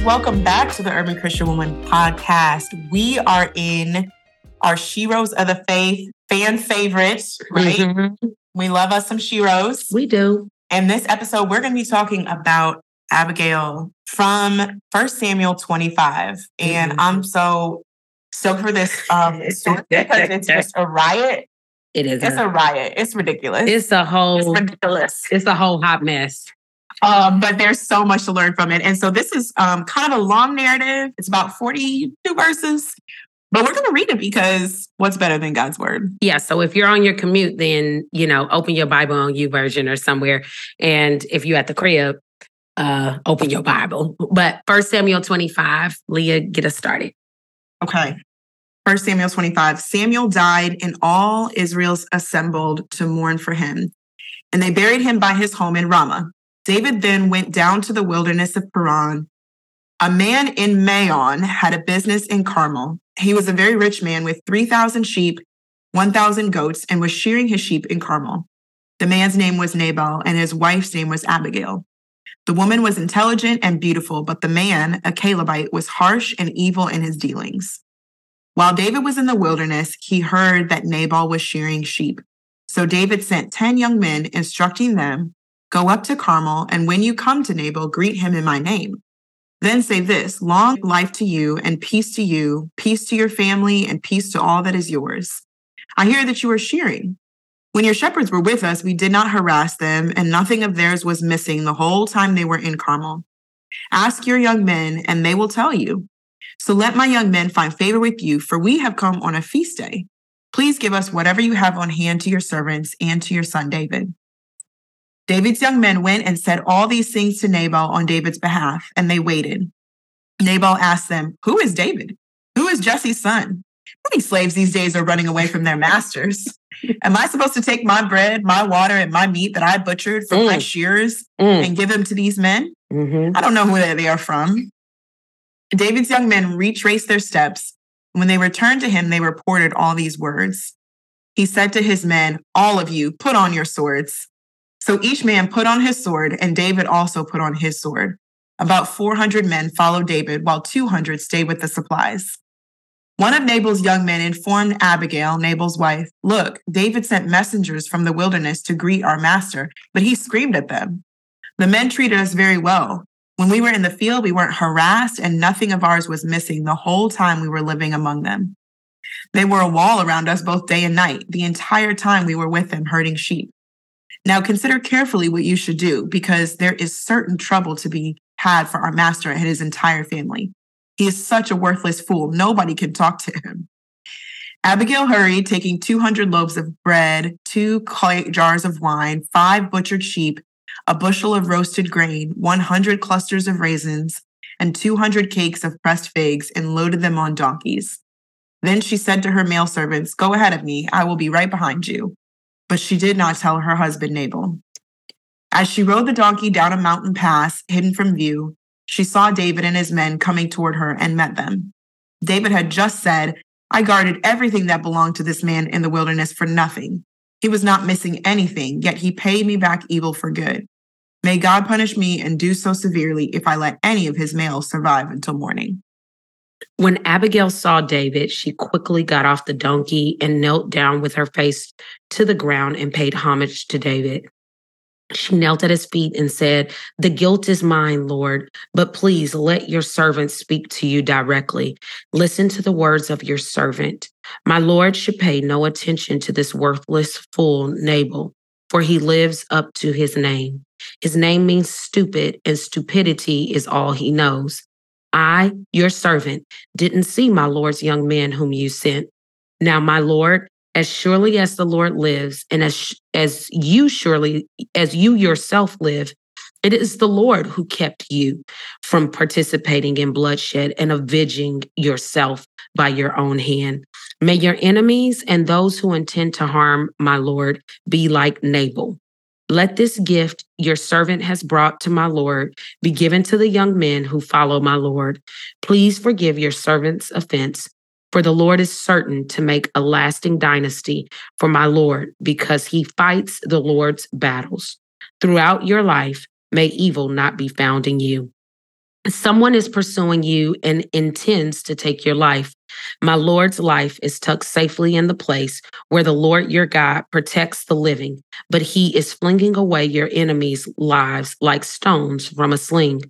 Ladies, welcome back to the Urban Christian Woman podcast. We are in our Sheroes of the Faith fan favorites, right? Mm-hmm. We love us some Sheroes. We do. And this episode, we're going to be talking about Abigail from First Samuel 25. And mm-hmm. I'm so stoked for this um, story because it's just a riot. It is. It's a, a riot. It's ridiculous. It's a whole it's ridiculous. It's a whole hot mess. Um, but there's so much to learn from it. And so this is um, kind of a long narrative. It's about 42 verses, but we're going to read it because what's better than God's word? Yeah. So if you're on your commute, then, you know, open your Bible on YouVersion or somewhere. And if you're at the crib, uh, open your Bible. But First Samuel 25, Leah, get us started. Okay. First Samuel 25. Samuel died, and all Israel's assembled to mourn for him. And they buried him by his home in Ramah. David then went down to the wilderness of Paran. A man in Maon had a business in Carmel. He was a very rich man with 3,000 sheep, 1,000 goats, and was shearing his sheep in Carmel. The man's name was Nabal, and his wife's name was Abigail. The woman was intelligent and beautiful, but the man, a Calebite, was harsh and evil in his dealings. While David was in the wilderness, he heard that Nabal was shearing sheep. So David sent 10 young men, instructing them Go up to Carmel, and when you come to Nabal, greet him in my name. Then say this long life to you, and peace to you, peace to your family, and peace to all that is yours. I hear that you are shearing. When your shepherds were with us, we did not harass them, and nothing of theirs was missing the whole time they were in Carmel. Ask your young men, and they will tell you. So let my young men find favor with you, for we have come on a feast day. Please give us whatever you have on hand to your servants and to your son David. David's young men went and said all these things to Nabal on David's behalf, and they waited. Nabal asked them, Who is David? Who is Jesse's son? Many slaves these days are running away from their masters. Am I supposed to take my bread, my water, and my meat that I butchered from mm. my shears mm. and give them to these men? Mm-hmm. I don't know who they are from. David's young men retraced their steps. When they returned to him, they reported all these words. He said to his men, All of you, put on your swords. So each man put on his sword, and David also put on his sword. About 400 men followed David, while 200 stayed with the supplies. One of Nabal's young men informed Abigail, Nabal's wife, Look, David sent messengers from the wilderness to greet our master, but he screamed at them. The men treated us very well. When we were in the field, we weren't harassed, and nothing of ours was missing the whole time we were living among them. They were a wall around us both day and night, the entire time we were with them herding sheep. Now consider carefully what you should do because there is certain trouble to be had for our master and his entire family. He is such a worthless fool. Nobody can talk to him. Abigail hurried, taking 200 loaves of bread, two jars of wine, five butchered sheep, a bushel of roasted grain, 100 clusters of raisins, and 200 cakes of pressed figs, and loaded them on donkeys. Then she said to her male servants, Go ahead of me, I will be right behind you but she did not tell her husband Nabal. As she rode the donkey down a mountain pass hidden from view, she saw David and his men coming toward her and met them. David had just said, I guarded everything that belonged to this man in the wilderness for nothing. He was not missing anything, yet he paid me back evil for good. May God punish me and do so severely if I let any of his males survive until morning. When Abigail saw David, she quickly got off the donkey and knelt down with her face to the ground and paid homage to David. She knelt at his feet and said, The guilt is mine, Lord, but please let your servant speak to you directly. Listen to the words of your servant. My Lord should pay no attention to this worthless fool, Nabal, for he lives up to his name. His name means stupid, and stupidity is all he knows. I, your servant, didn't see my Lord's young man whom you sent. Now, my Lord, As surely as the Lord lives, and as as you surely as you yourself live, it is the Lord who kept you from participating in bloodshed and avenging yourself by your own hand. May your enemies and those who intend to harm my Lord be like Nabal. Let this gift your servant has brought to my Lord be given to the young men who follow my Lord. Please forgive your servant's offense, for the Lord is certain to make a lasting dynasty for my Lord because he fights the Lord's battles. Throughout your life, may evil not be found in you. Someone is pursuing you and intends to take your life. My Lord's life is tucked safely in the place where the Lord your God protects the living, but he is flinging away your enemies' lives like stones from a sling.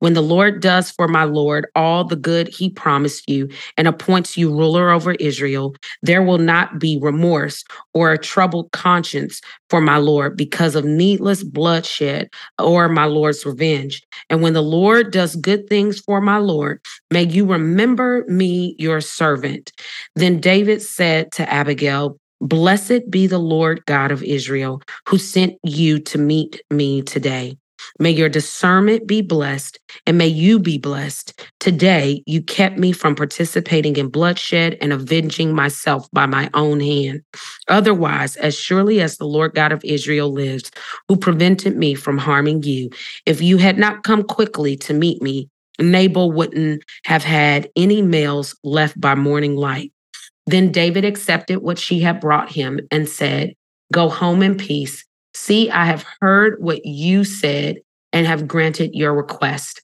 When the Lord does for my Lord all the good he promised you and appoints you ruler over Israel, there will not be remorse or a troubled conscience for my Lord because of needless bloodshed or my Lord's revenge. And when the Lord does good things for my Lord, may you remember me, your servant. Then David said to Abigail, Blessed be the Lord God of Israel, who sent you to meet me today. May your discernment be blessed and may you be blessed. Today, you kept me from participating in bloodshed and avenging myself by my own hand. Otherwise, as surely as the Lord God of Israel lives, who prevented me from harming you, if you had not come quickly to meet me, Nabal wouldn't have had any males left by morning light. Then David accepted what she had brought him and said, Go home in peace See, I have heard what you said and have granted your request.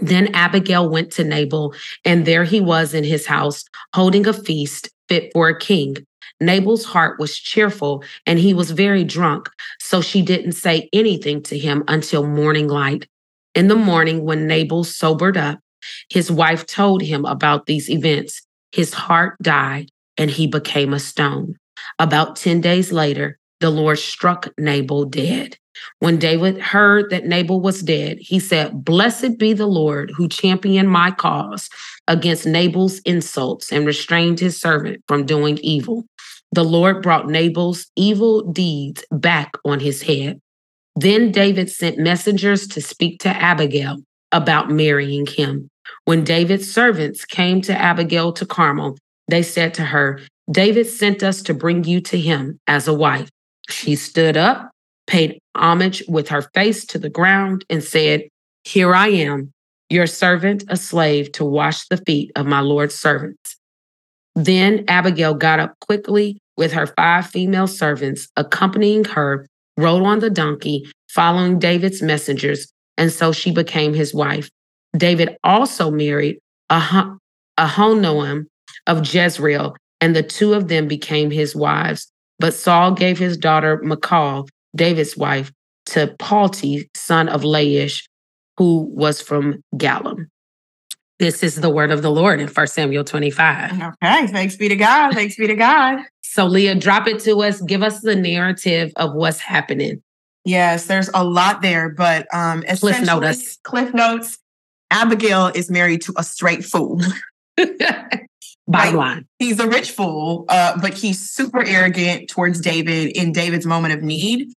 Then Abigail went to Nabal, and there he was in his house, holding a feast fit for a king. Nabal's heart was cheerful, and he was very drunk, so she didn't say anything to him until morning light. In the morning, when Nabal sobered up, his wife told him about these events. His heart died, and he became a stone. About 10 days later, the Lord struck Nabal dead. When David heard that Nabal was dead, he said, Blessed be the Lord who championed my cause against Nabal's insults and restrained his servant from doing evil. The Lord brought Nabal's evil deeds back on his head. Then David sent messengers to speak to Abigail about marrying him. When David's servants came to Abigail to Carmel, they said to her, David sent us to bring you to him as a wife. She stood up, paid homage with her face to the ground, and said, Here I am, your servant, a slave, to wash the feet of my Lord's servants. Then Abigail got up quickly with her five female servants, accompanying her, rode on the donkey, following David's messengers, and so she became his wife. David also married Ahinoam of Jezreel, and the two of them became his wives. But Saul gave his daughter Michal, David's wife, to Palti, son of Laish, who was from Gallim. This is the word of the Lord in 1 Samuel 25. Okay, thanks be to God. Thanks be to God. So, Leah, drop it to us. Give us the narrative of what's happening. Yes, there's a lot there, but um, Cliff notes. Cliff notes. Abigail is married to a straight fool. Bottom line. He's a rich fool, uh, but he's super arrogant towards David in David's moment of need.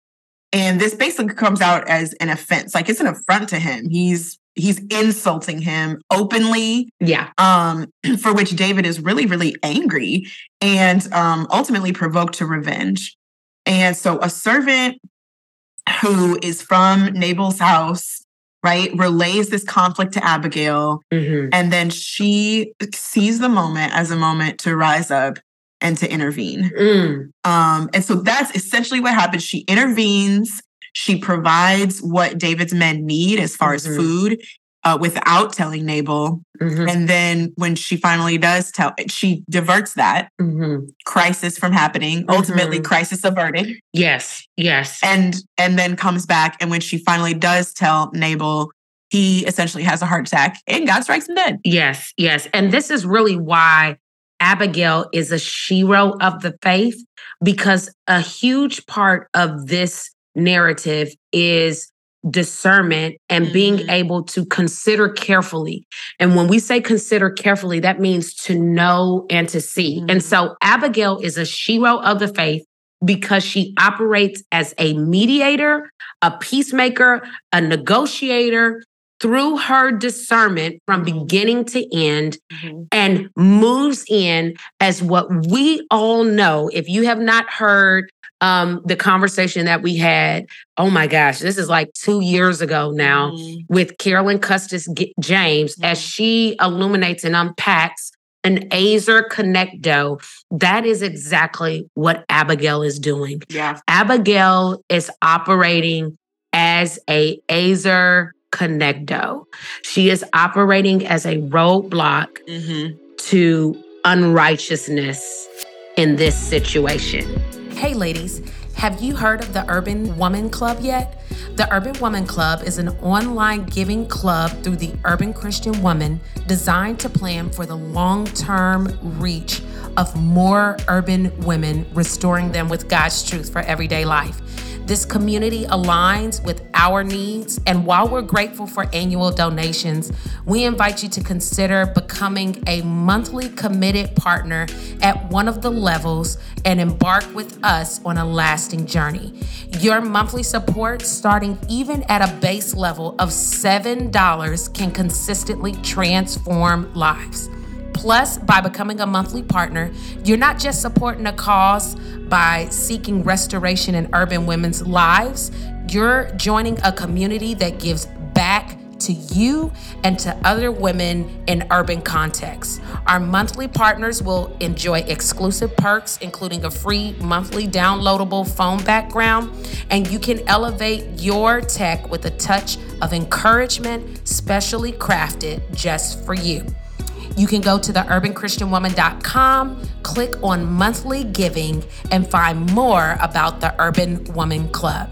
And this basically comes out as an offense. Like it's an affront to him. He's he's insulting him openly. Yeah. Um, for which David is really, really angry and um ultimately provoked to revenge. And so a servant who is from Nabal's house right? Relays this conflict to Abigail. Mm-hmm. And then she sees the moment as a moment to rise up and to intervene. Mm. Um, and so that's essentially what happens. She intervenes, she provides what David's men need as far Mhm. as food. Uh, without telling Nabal. Mhm. And then when she finally does tell, she diverts that Mhm. crisis from happening, ultimately Mhm. crisis averted Yes. Yes. and and then comes back and when she finally does tell Nabal he essentially has a heart attack and God strikes him dead. Yes, yes. And this is really why Abigail is a shero of the faith, because a huge part of this narrative is discernment and being Mhm. able to consider carefully. And when we say consider carefully, that means to know and to see. Mhm. And so Abigail is a shero of the faith because she operates as a mediator, a peacemaker, a negotiator through her discernment from Mhm. beginning to end Mhm. and moves in as what we all know. If you have not heard um, the conversation that we had, oh my gosh, this is like two years ago now Mhm. with Carolyn Custis James as Mhm. she illuminates and unpacks an Ezer Kenegdo. That is exactly what Abigail is doing. Yeah. Abigail is operating as a Ezer Kenegdo. She is operating as a roadblock Mhm. to unrighteousness in this situation. Hey, ladies, have you heard of the Urban Woman Club yet? The Urban Woman Club is an online giving club through the Urban Christian Woman designed to plan for the long term reach of more urban women, restoring them with God's truth for everyday life. This community aligns with our needs, and while we're grateful for annual donations, we invite you to consider becoming a monthly committed partner at one of the levels and embark with us on a lasting journey. Your monthly support, starting even at a base level of $7, can consistently transform lives. Plus, by becoming a monthly partner, you're not just supporting a cause by seeking restoration in urban women's lives, you're joining a community that gives back to you and to other women in urban contexts. Our monthly partners will enjoy exclusive perks, including a free monthly downloadable phone background, and you can elevate your tech with a touch of encouragement, specially crafted just for you. You can go to the urbanchristianwoman.com, click on monthly giving, and find more about the Urban Woman Club.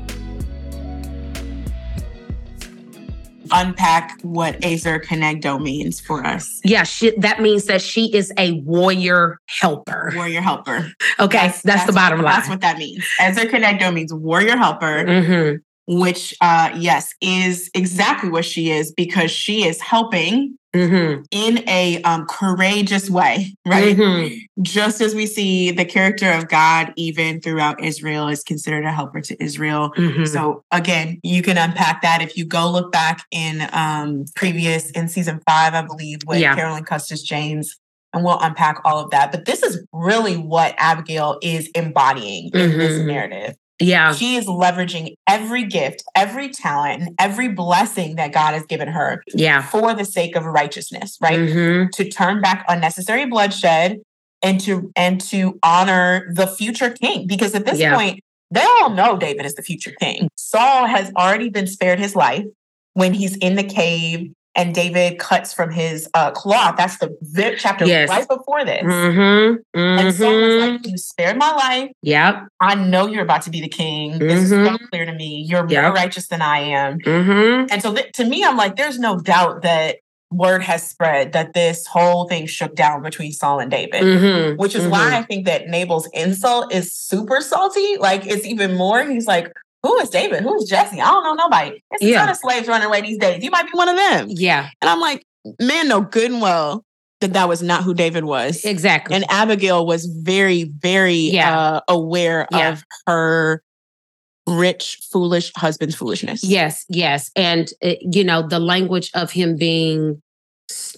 Unpack what Ezer Kenegdo means for us. Yeah, she, that means that she is a warrior helper. Warrior helper. Okay, that's, the bottom line. That's what that means. Ezer Kenegdo means warrior helper, Mhm. which, uh, yes, is exactly what she is because she is helping Mhm. in a um, courageous way, right? Mhm. Just as we see the character of God, even throughout Israel, is considered a helper to Israel. Mhm. So again, you can unpack that if you go look back in um previous in season five, I believe, with Yeah. Carolyn Custis James, and we'll unpack all of that. But this is really what Abigail is embodying in this Mhm. narrative. Yeah. She is leveraging every gift, every talent, and every blessing that God has given her Yeah. for the sake of righteousness, right? Mhm. To turn back unnecessary bloodshed and to and to honor the future king. Because at this Yeah. point, they all know David is the future king. Saul has already been spared his life when he's in the cave and David cuts from his uh, cloth. That's the vi- chapter Yes. right before this. Mhm. And Saul was Mhm. like, You spared my life. Yep. I know you're about to be the king. This is so Mhm. clear to me. You're Yep. more righteous than I am. Mhm. And so th- to me, I'm like, there's no doubt that word has spread that this whole thing shook down between Saul and David. Mhm. Which is Mhm. why I think that Nabal's insult is super salty. Like it's even more. He's like, "Who is David? Who is Jesse? I don't know nobody. There's a Yeah. ton of slaves running away these days. You might be one of them." Yeah. And I'm like, "Man, no good and well that that was not who David was." Exactly. And Abigail was very, very Yeah. uh, aware Yeah. of her rich, foolish husband's foolishness. Yes, yes, and uh, you know the language of him being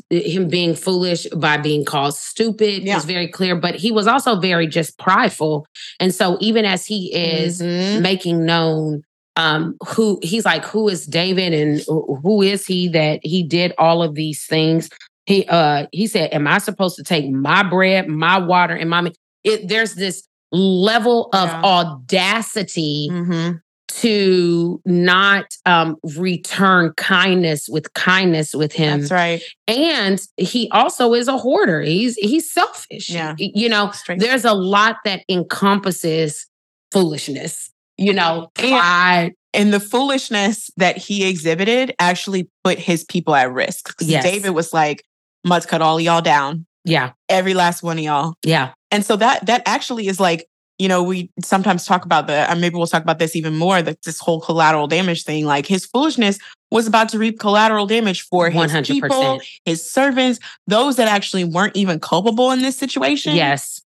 him being foolish by being called stupid Yeah. is very clear. But he was also very just prideful, and so even as he is Mhm. making known um who he's like who is david and who is he that he did all of these things he uh he said am i supposed to take my bread my water and my mi-" it there's this level of Yeah. audacity Mhm. To not um return kindness with kindness with him That's right. and he also is a hoarder he's he's selfish Yeah. You know Straight. there's a lot that encompasses foolishness you know And- pride and the foolishness that he exhibited actually put his people at risk. Yes. David was like, must cut all of y'all down, yeah every last one of y'all. yeah And so that that actually is like you know, we sometimes talk about the, and maybe we'll talk about this even more, that this whole collateral damage thing. Like his foolishness was about to reap collateral damage for his 100%. people, his servants, those that actually weren't even culpable in this situation. Yes.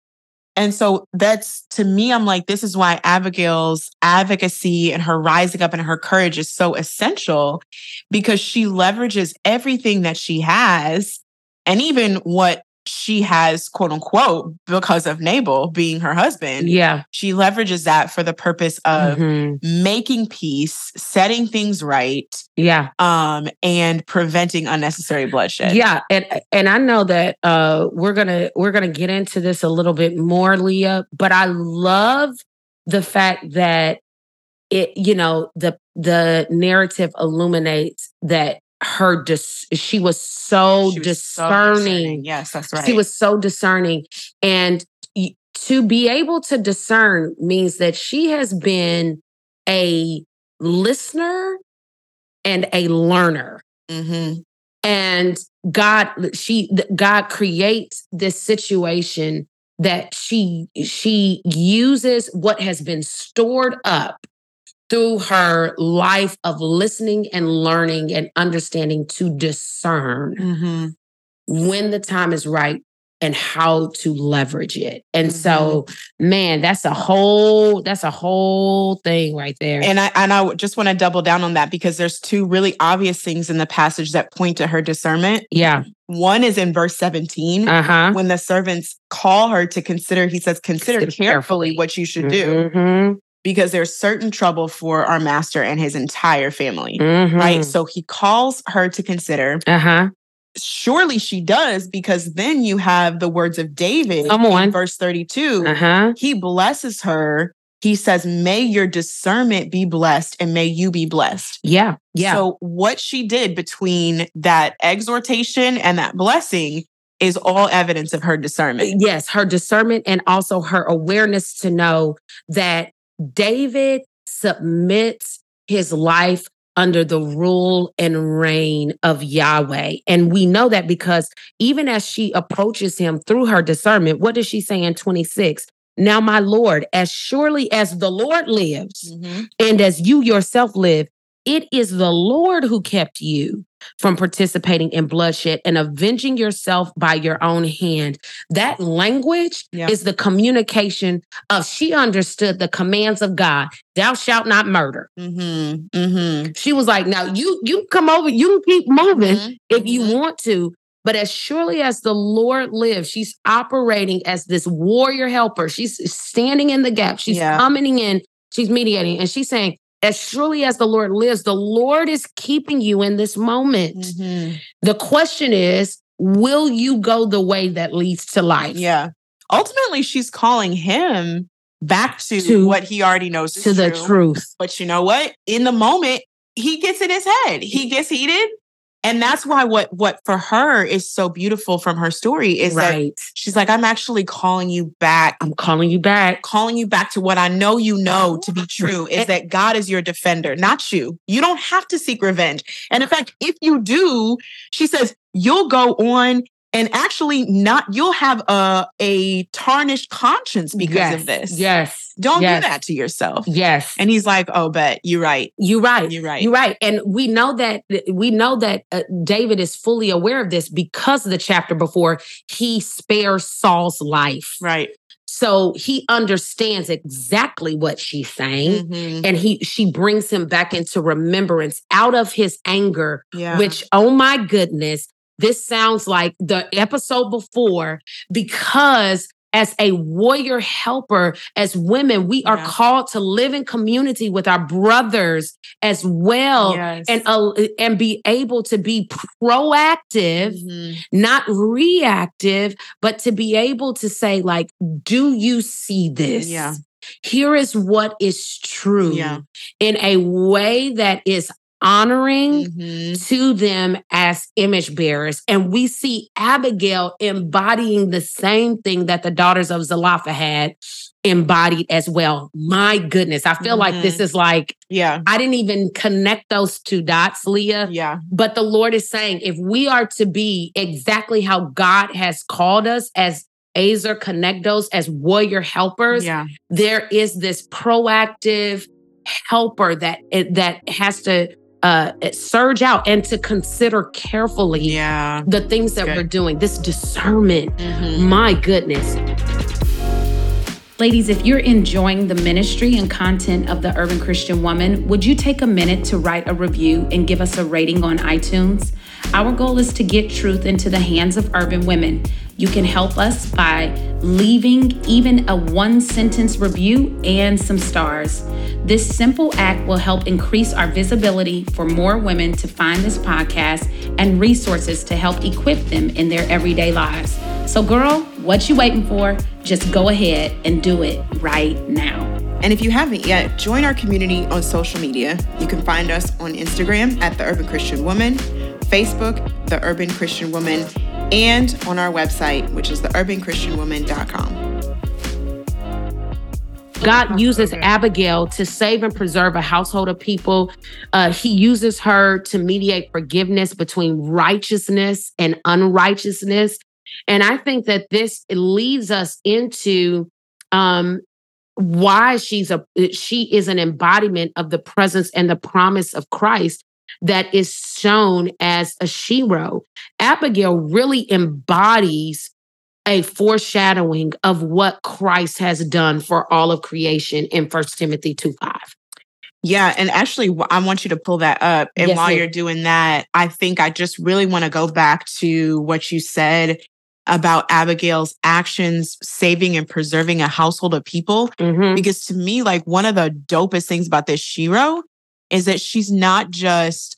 And so that's to me, I'm like, this is why Abigail's advocacy and her rising up and her courage is so essential because she leverages everything that she has and even what she has, quote unquote, because of Nabal being her husband. Yeah. She leverages that for the purpose of Mhm. making peace, setting things right, Yeah. um, and preventing unnecessary bloodshed. Yeah, and and I know that uh we're gonna we're gonna get into this a little bit more, Leah. But I love the fact that it, you know, the the narrative illuminates that her dis- she was so She was so discerning. Yes, that's right. She was so discerning, and to be able to discern means that she has been a listener and a learner Mhm. and god she god creates this situation that she she uses what has been stored up through her life of listening and learning and understanding to discern Mhm. when the time is right and how to leverage it and so man that's a whole that's a whole thing right there And I and I just want to double down on that because there's two really obvious things in the passage that point to her discernment. yeah One is in verse 17 uh-huh when the servants call her to consider. He says, "Consider Consider carefully carefully. what you should do, Mhm, because there's certain trouble for our master and his entire family." mhm. Right. So he calls her to consider. uh-huh Surely she does, because then you have the words of David in verse 32. uh-huh He blesses her. He says, May your discernment be blessed and may you be blessed. Yeah, yeah. So, what she did between that exhortation and that blessing is all evidence of her discernment. yes, her discernment and also her awareness to know that David submits his life under the rule and reign of Yahweh. And we know that because even as she approaches him through her discernment, what does she say in 26? Now, my Lord, as surely as the Lord lives, mm-hmm. and as you yourself live, it is the Lord who kept you from participating in bloodshed and avenging yourself by your own hand. That language Yeah. is the communication of she understood the commands of God. Thou shalt not murder. Mm-hmm. Mm-hmm. She was like, now you you come over, you can keep moving Mhm. if you Mhm. want to. But as surely as the Lord lives, she's operating as this warrior helper. She's standing in the gap. She's Yeah. coming in. She's mediating. And she's saying, as surely as the Lord lives, the Lord is keeping you in this moment. Mhm. The question is, will you go the way that leads to life? Yeah. Ultimately, she's calling him back to, To- what he already knows is To the truth. But you know what? In the moment, he gets in his head. He gets heated. And that's why what what for her is so beautiful from her story is that right. she's like, I'm actually calling you back, I'm calling you back. calling you back to what I know you know to be true is that God is your defender, not you. You don't have to seek revenge. And in fact, if you do, she says, you'll go on and actually not you'll have a a tarnished conscience because yes. of this. Yes. Don't yes. do that to yourself. Yes. And he's like, "Oh, but you're right. You're right. You're right." You're right. And we know that we know that uh, David is fully aware of this because of the chapter before he spares Saul's life. Right. So he understands exactly what she's saying. Mhm. And he she brings him back into remembrance out of his anger, Yeah. which, oh my goodness, this sounds like the episode before because as a warrior helper, as women, we are Yeah. called to live in community with our brothers as well. Yes. And uh, and be able to be proactive, Mhm. not reactive, but to be able to say, like, do you see this? Yeah. Here is what is true Yeah. in a way that is honoring Mhm. to them as image bearers. And we see Abigail embodying the same thing that the daughters of Zelophehad embodied as well. My goodness, I feel like this is like, Yeah. I didn't even connect those two dots, Leah. Yeah. But the Lord is saying, if we are to be exactly how God has called us as Ezer Kenegdos, as warrior helpers, Yeah. there is this proactive helper that it, that has to uh, surge out and to consider carefully Yeah. the things that Good. we're doing. This discernment, Mhm. my goodness. Ladies, if you're enjoying the ministry and content of the Urban Christian Woman, would you take a minute to write a review and give us a rating on iTunes? Our goal is to get truth into the hands of urban women. You can help us by leaving even a one sentence review and some stars. This simple act will help increase our visibility for more women to find this podcast and resources to help equip them in their everyday lives. So, girl, what you waiting for? Just go ahead and do it right now. And if you haven't yet, join our community on social media. You can find us on Instagram at The Urban Christian Woman, Facebook, The Urban Christian Woman, and on our website, which is theurbanchristianwoman.com. God uses Abigail to save and preserve a household of people. Uh, he uses her to mediate forgiveness between righteousness and unrighteousness. And I think that this leads us into um, why she's a she is an embodiment of the presence and the promise of Christ that is shown as a shero. Abigail really embodies a foreshadowing of what Christ has done for all of creation in First Timothy 2 5. Yeah, and actually, I want you to pull that up. And Yes, while you're doing that, I think I just really want to go back to what you said about Abigail's actions saving and preserving a household of people. Mhm. Because to me, like one of the dopest things about this shero is that she's not just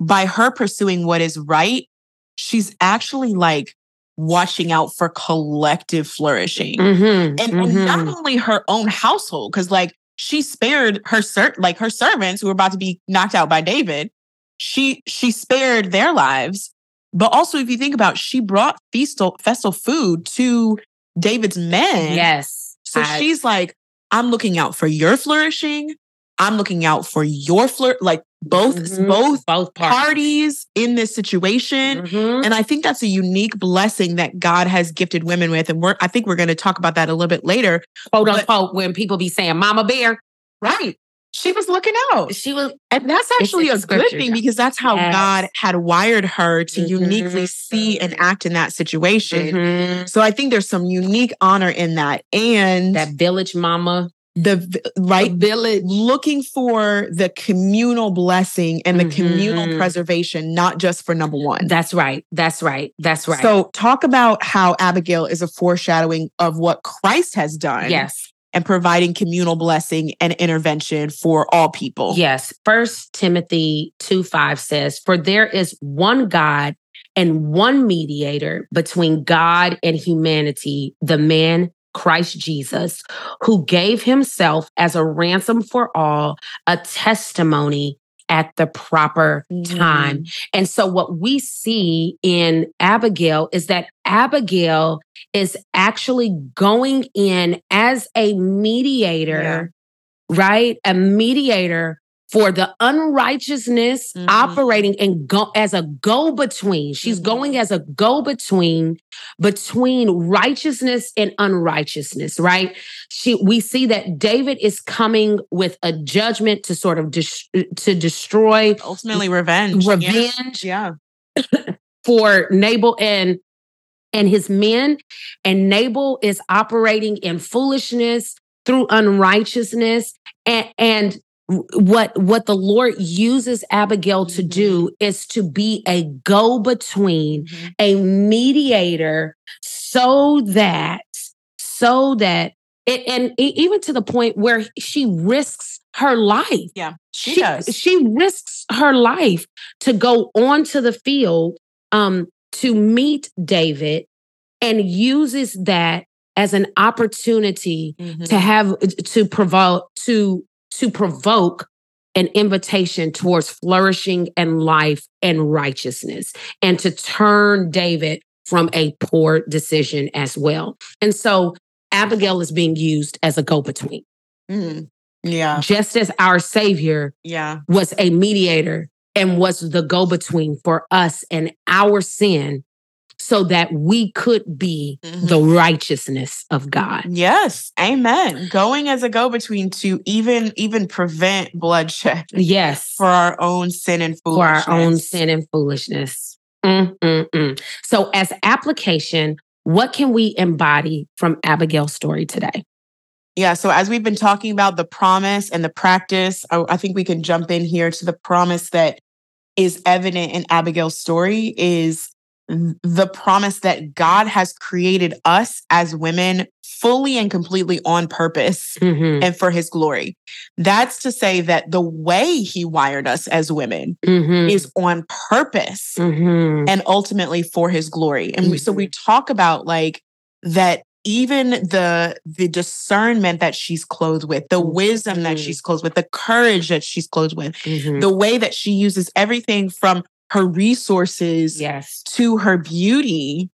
by her pursuing what is right, she's actually like watching out for collective flourishing Mhm. and, and not Mhm. only her own household because like she spared her ser- like her servants who were about to be knocked out by david she she spared their lives but also if you think about she brought festal festal food to david's men Yes. so I- she's like i'm looking out for your flourishing i'm looking out for your flirt like both Mhm. both both parties. parties in this situation Mhm. and I think that's a unique blessing that God has gifted women with. And we're, I think we're going to talk about that a little bit later. Quote but- unquote, when people be saying Mama Bear, Right. She was looking out. she was And that's actually a good thing because that's how Yes. God had wired her to uniquely Mhm. see and act in that situation. Mhm. So I think there's some unique honor in that. And that village mama. The right village. looking for the communal blessing and the communal Mhm. preservation, not just for number one. That's right. That's right. That's right. So talk about how Abigail is a foreshadowing of what Christ has done. yes. and providing communal blessing and intervention for all people. Yes. First Timothy 2 5 says, For there is one God and one mediator between God and humanity, the man Christ Jesus, who gave himself as a ransom for all, a testimony at the proper time. Mm-hmm. And so, what we see in Abigail is that Abigail is actually going in as a mediator, right? A mediator for the unrighteousness Mhm. operating and go as a go between. She's Mhm. going as a go between between righteousness and unrighteousness, right? She we see that David is coming with a judgment to sort of dis- to destroy Ultimately, revenge. revenge Yeah. for Nabal and and his men and Nabal is operating in foolishness through unrighteousness and and what what the Lord uses Abigail to do is to be a go between Mhm. a mediator so that so that it, and even to the point where she risks her life Yeah. She, she, does. she risks her life to go onto the field um, to meet David and uses that as an opportunity Mhm. to have to provoke to to provoke an invitation towards flourishing and life and righteousness and to turn David from a poor decision as well. And so Abigail is being used as a go-between. Mhm. Yeah. Just as our savior Yeah. was a mediator and was the go between for us and our sin so that we could be Mhm. the righteousness of God. Yes, amen. Going as a go between to even even prevent bloodshed Yes. for our own sin and for foolishness. our own sin and foolishness. Mm, mm, mm. So, as application, what can we embody from Abigail's story today? Yeah. So as we've been talking about the promise and the practice, I, I think we can jump in here to the promise that is evident in Abigail's story is the promise that God has created us as women fully and completely on purpose Mhm, and for his glory. That's to say that the way he wired us as women mhm, is on purpose mhm. and ultimately for his glory. And we, so we talk about like that even the the discernment that she's clothed with, the wisdom that Mhm. she's clothed with, the courage that she's clothed with, Mhm. the way that she uses everything from her resources Yes. to her beauty.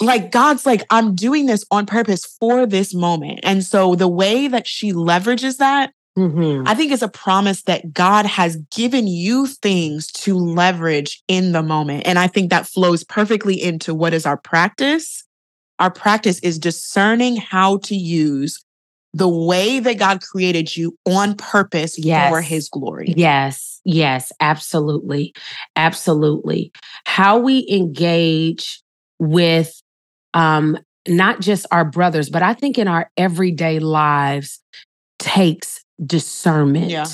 Like God's like, I'm doing this on purpose for this moment. And so the way that she leverages that Mhm. I think is a promise that God has given you things to leverage in the moment. And I think that flows perfectly into what is our practice. Our practice is discerning how to use the way that God created you on purpose for his glory. Yes, yes, absolutely. Absolutely. How we engage with um not just our brothers, but I think in our everyday lives takes discernment. Yeah.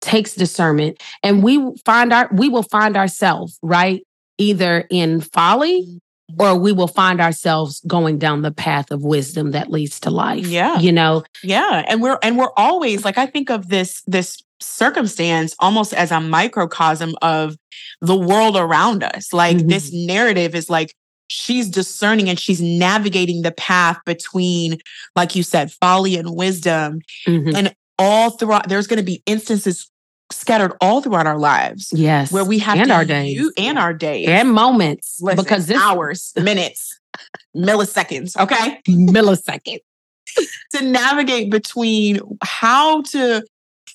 Takes discernment. And we find our we will find ourselves, right? Either in folly or we will find ourselves going down the path of wisdom that leads to life. Yeah. You know, Yeah, and we're and we're always like I think of this this circumstance almost as a microcosm of the world around us. Like this narrative is like she's discerning and she's navigating the path between like you said folly and wisdom mhm. all throughout there's going to be instances scattered all throughout our lives yes. where we have and to our days. and our days and moments Listen, because this hours minutes milliseconds okay milliseconds. to navigate between how to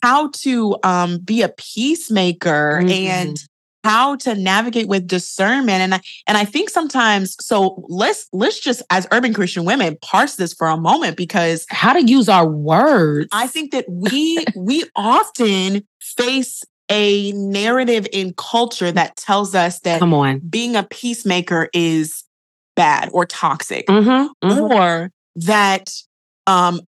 how to um, be a peacemaker Mhm. and how to navigate with discernment and I, and I think sometimes so let's let's just as urban Christian women parse this for a moment because How to use our words. I think that we we often face a narrative in culture that tells us that Come on. being a peacemaker is bad or toxic Mm-hmm, mhm. or that um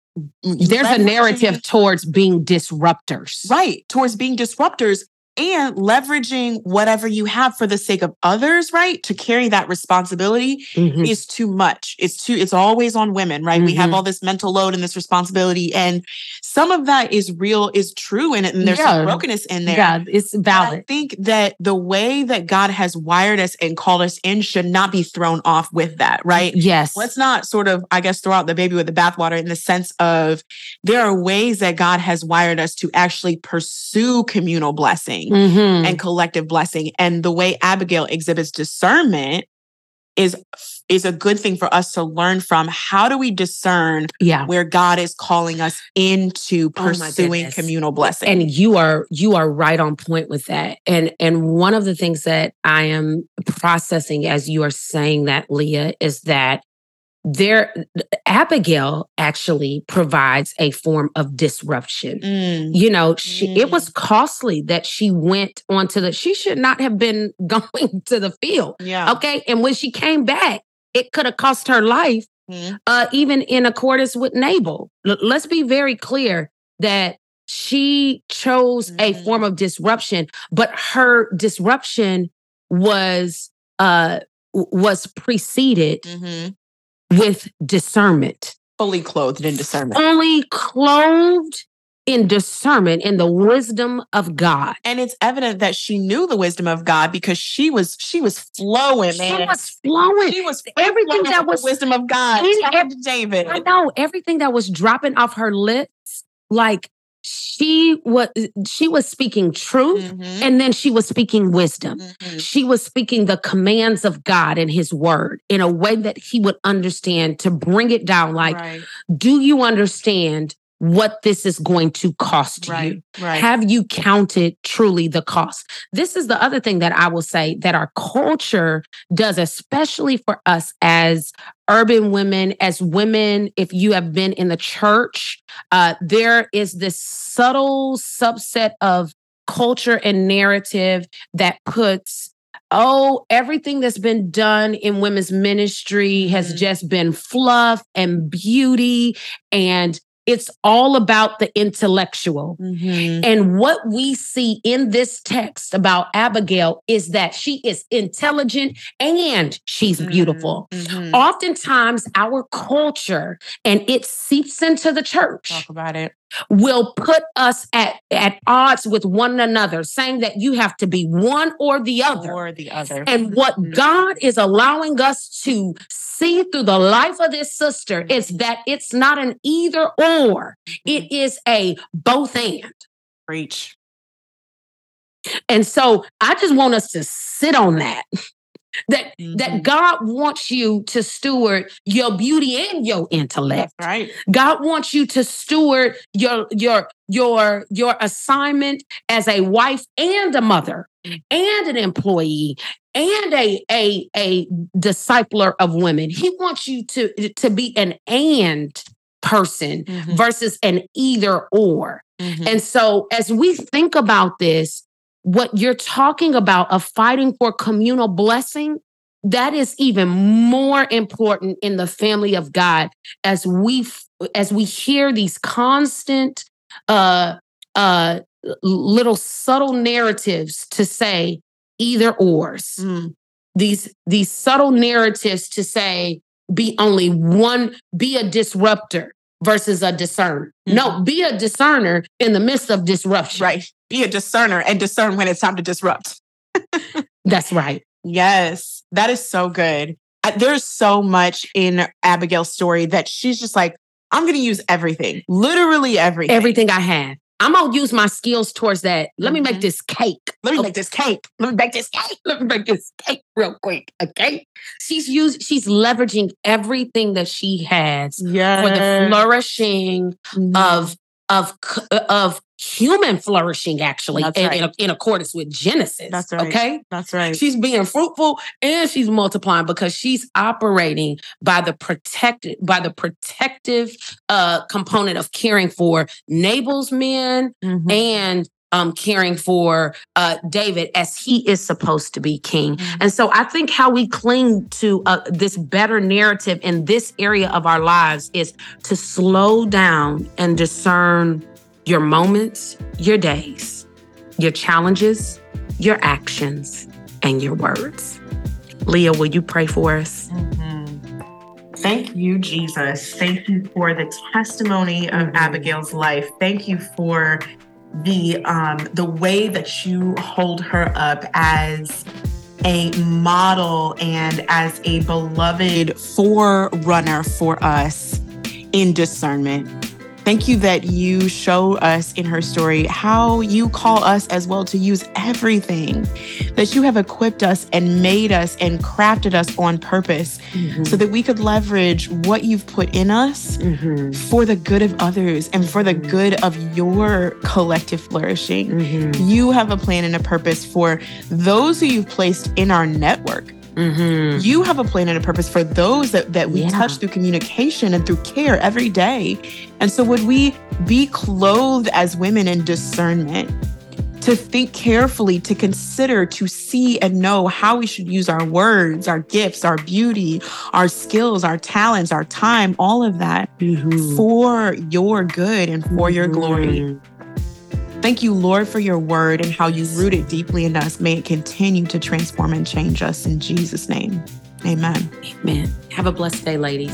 There's a narrative towards being disruptors. right towards being disruptors and leveraging whatever you have for the sake of others right to carry that responsibility Mhm. is too much it's too it's always on women right we have Mhm. all this mental load and this responsibility and some of that is real is true in it and there's Yeah. some brokenness in there Yeah, it's But I think that the way that God has wired us and called us in should not be thrown off with that, right? Yes. Let's not sort of, I guess, throw out the baby with the bathwater in the sense of there are ways that God has wired us to actually pursue communal blessing Mhm. and collective blessing. And the way Abigail exhibits discernment is is a good thing for us to learn from. How do we discern yeah. where God is calling us into Oh pursuing goodness. communal blessing? And you are you are right on point with that. And and one of the things that I am processing as you are saying that, Leah, is that there Abigail actually provides a form of disruption. Mm, You know, she it was costly that she went onto the she should not have been going to the field. yeah. Okay. And when she came back, it could have cost her life, Mhm. uh, even in accordance with Nabal. L- let's be very clear that she chose a Mhm. form of disruption, but her disruption was uh was preceded Mhm. With discernment. Fully clothed in discernment. Fully clothed in discernment in the wisdom of God. And it's evident that she knew the wisdom of God because she was she was flowing, She man. was flowing. She was Everything flowing that was- wisdom of God. David. I know everything that was dropping off her lips, like she was she was speaking truth Mhm. and then she was speaking wisdom. Mhm. She was speaking the commands of God and his word in a way that he would understand to bring it down. Like, Right. do you understand what this is going to cost Right, you? right. Have you counted truly the cost? This is the other thing that I will say that our culture does, especially for us as urban women, as women, if you have been in the church, uh, there is this subtle subset of culture and narrative that puts oh, everything that's been done in women's ministry has Mhm. just been fluff and beauty. And it's all about the intellectual. Mhm. And what we see in this text about Abigail is that she is intelligent and she's beautiful. Mhm. Oftentimes, our culture, and it seeps into the church, Talk about it. Will put us at, at odds with one another, saying that you have to be one or the other. Or the other. And what Mhm. God is allowing us to see through the life of this sister is that it's not an either or, it is a both and. Preach. And so I just want us to sit on that. That Mhm. that God wants you to steward your beauty and your intellect. That's right. God wants you to steward your your your your assignment as a wife and a mother and an employee and a a a discipler of women. He wants you to to be an and person Mhm. versus an either or. Mhm. And so as we think about this, what you're talking about of fighting for communal blessing, that is even more important in the family of God as we as we hear these constant uh uh little subtle narratives to say either ors Mm. these these subtle narratives to say be only one be a disruptor versus a discerner mm-hmm. no be a discerner in the midst of disruption Right. Be a discerner and discern when it's time to disrupt. that's right Yes, that is so good. There's so much in Abigail's story that she's just like, I'm going to use everything, literally everything. everything i have i'm gonna use my skills towards that let me make Mhm. this cake Let me Okay. make this cake. let me make this cake let me make this cake real quick okay she's used she's leveraging everything that she has Yeah. for the flourishing Mm-hmm. of of of human flourishing actually in, right. in, in accordance with genesis That's right. okay That's right. she's being fruitful and she's multiplying because she's operating by the protected by the protective uh component of caring for nabal's men Mhm. and um caring for uh david as he is supposed to be king Mhm. and so i think how we cling to uh, this better narrative in this area of our lives is to slow down and discern your moments your days your challenges your actions and your words leah will you pray for us Mhm. Thank you, Jesus. Thank you for the testimony of. Abigail's life. Thank you for the um, the way that you hold her up as a model and as a beloved forerunner for us in discernment. Thank you that you show us in her story how you call us as well to use everything that you have equipped us and made us and crafted us on purpose so that we could leverage what you've put in us Mhm. for the good of others and for the good of your collective flourishing. Mhm. You have a plan and a purpose for those who you've placed in our network. Mhm. You have a plan and a purpose for those that, that we Yeah. touch through communication and through care every day. And so, would we be clothed as women in discernment? To think carefully, to consider, to see and know how we should use our words, our gifts, our beauty, our skills, our talents, our time, all of that Mhm. for your good and for your glory. Thank you, Lord, for your word and how you root it deeply in us. May it continue to transform and change us in Jesus' name. Amen. Amen. Have a blessed day, ladies.